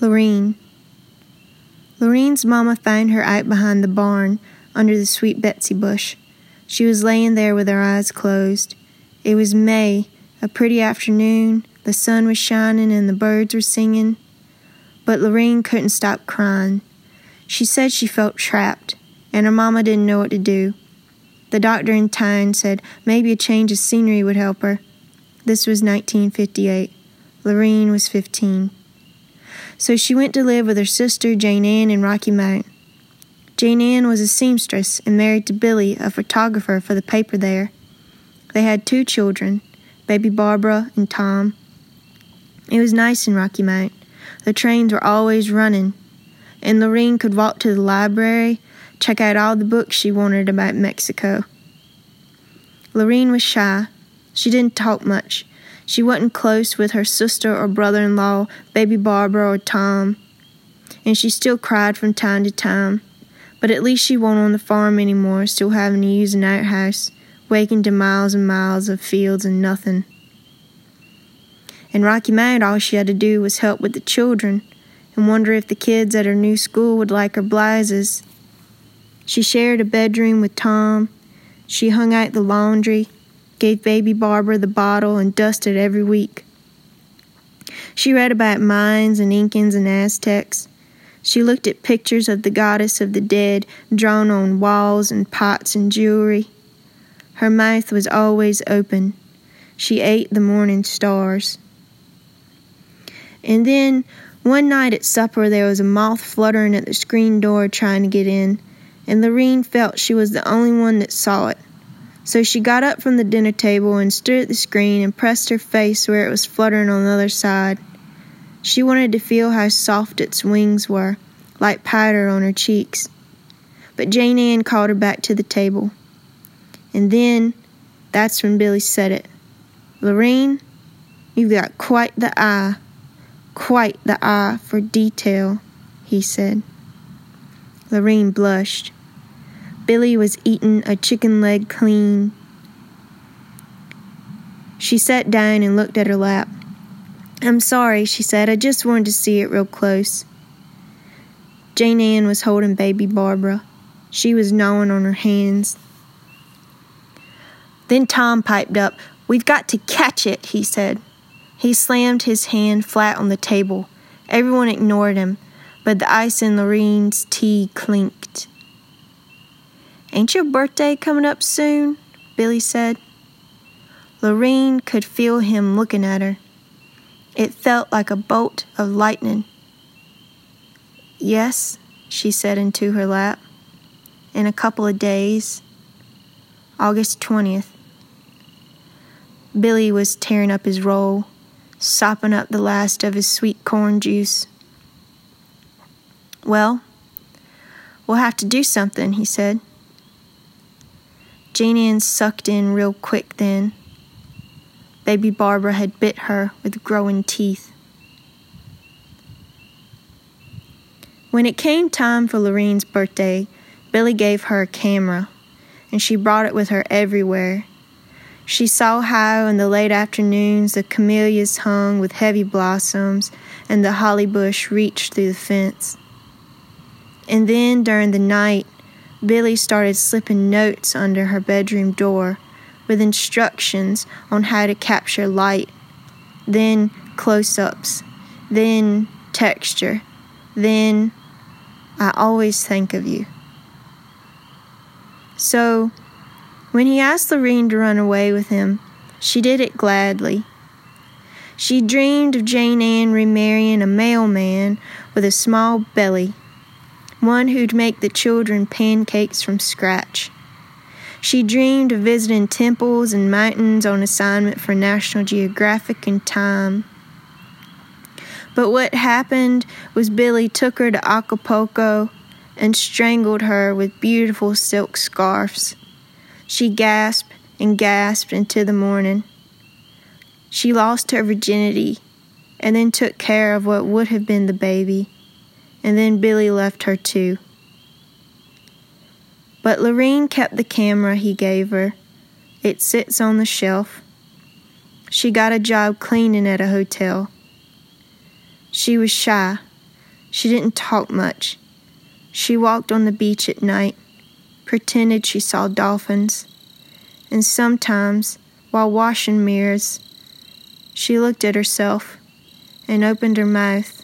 Lorene. Lorene's mama found her out behind the barn under the sweet Betsy bush. She was laying there with her eyes closed. It was May, a pretty afternoon. The sun was shining and the birds were singing. But Lorene couldn't stop crying. She said she felt trapped, and her mama didn't know what to do. The doctor in town said maybe a change of scenery would help her. This was 1958. Lorene was 15. So she went to live with her sister Jane Ann in Rocky Mount. Jane Ann was a seamstress and married to Billy, a photographer for the paper there. They had two children, baby Barbara and Tom. It was nice in Rocky Mount. The trains were always running, and Lorene could walk to the library, check out all the books she wanted about Mexico. Lorene was shy. She didn't talk much. She wasn't close with her sister or brother in law, baby Barbara or Tom, and she still cried from time to time. But at least she wasn't on the farm anymore, still having to use an outhouse, waking to miles and miles of fields and nothing. In Rocky Mount, all she had to do was help with the children and wonder if the kids at her new school would like her blouses. She shared a bedroom with Tom. She hung out the laundry, gave baby Barbara the bottle, and dusted every week. She read about Mayans and Incans and Aztecs. She looked at pictures of the goddess of the dead drawn on walls and pots and jewelry. Her mouth was always open. She ate the morning stars. And then, one night at supper, there was a moth fluttering at the screen door trying to get in, and Lorene felt she was the only one that saw it. So she got up from the dinner table and stood at the screen and pressed her face where it was fluttering on the other side. She wanted to feel how soft its wings were, like powder on her cheeks. But Jane Ann called her back to the table. And then, that's when Billy said it. Lorene, you've got quite the eye, quite the eye for detail, he said. Lorene blushed. Billy was eating a chicken leg clean. She sat down and looked at her lap. I'm sorry, she said. I just wanted to see it real close. Jane Ann was holding baby Barbara. She was gnawing on her hands. Then Tom piped up. We've got to catch it, he said. He slammed his hand flat on the table. Everyone ignored him, but the ice in Lorene's tea clinked. Ain't your birthday coming up soon? Billy said. Lorene could feel him looking at her. It felt like a bolt of lightning. Yes, she said into her lap. In a couple of days. August 20th. Billy was tearing up his roll, sopping up the last of his sweet corn juice. Well, we'll have to do something, he said. Jane Ann sucked in real quick then. Baby Barbara had bit her with growing teeth. When it came time for Lorene's birthday, Billy gave her a camera, and she brought it with her everywhere. She saw how in the late afternoons the camellias hung with heavy blossoms and the holly bush reached through the fence. And then during the night, Billy started slipping notes under her bedroom door with instructions on how to capture light, then close ups, then texture, then I always think of you. So, when he asked Lorene to run away with him, she did it gladly. She dreamed of Jane Ann remarrying a mailman with a small belly, one who'd make the children pancakes from scratch. She dreamed of visiting temples and mountains on assignment for National Geographic and Time. But what happened was Billy took her to Acapulco and strangled her with beautiful silk scarfs. She gasped and gasped into the morning. She lost her virginity and then took care of what would have been the baby, and then Billy left her too. But Lorene kept the camera he gave her. It sits on the shelf. She got a job cleaning at a hotel. She was shy, She didn't talk much. She walked on the beach at night, pretended she saw dolphins, and sometimes, while washing mirrors, she looked at herself and opened her mouth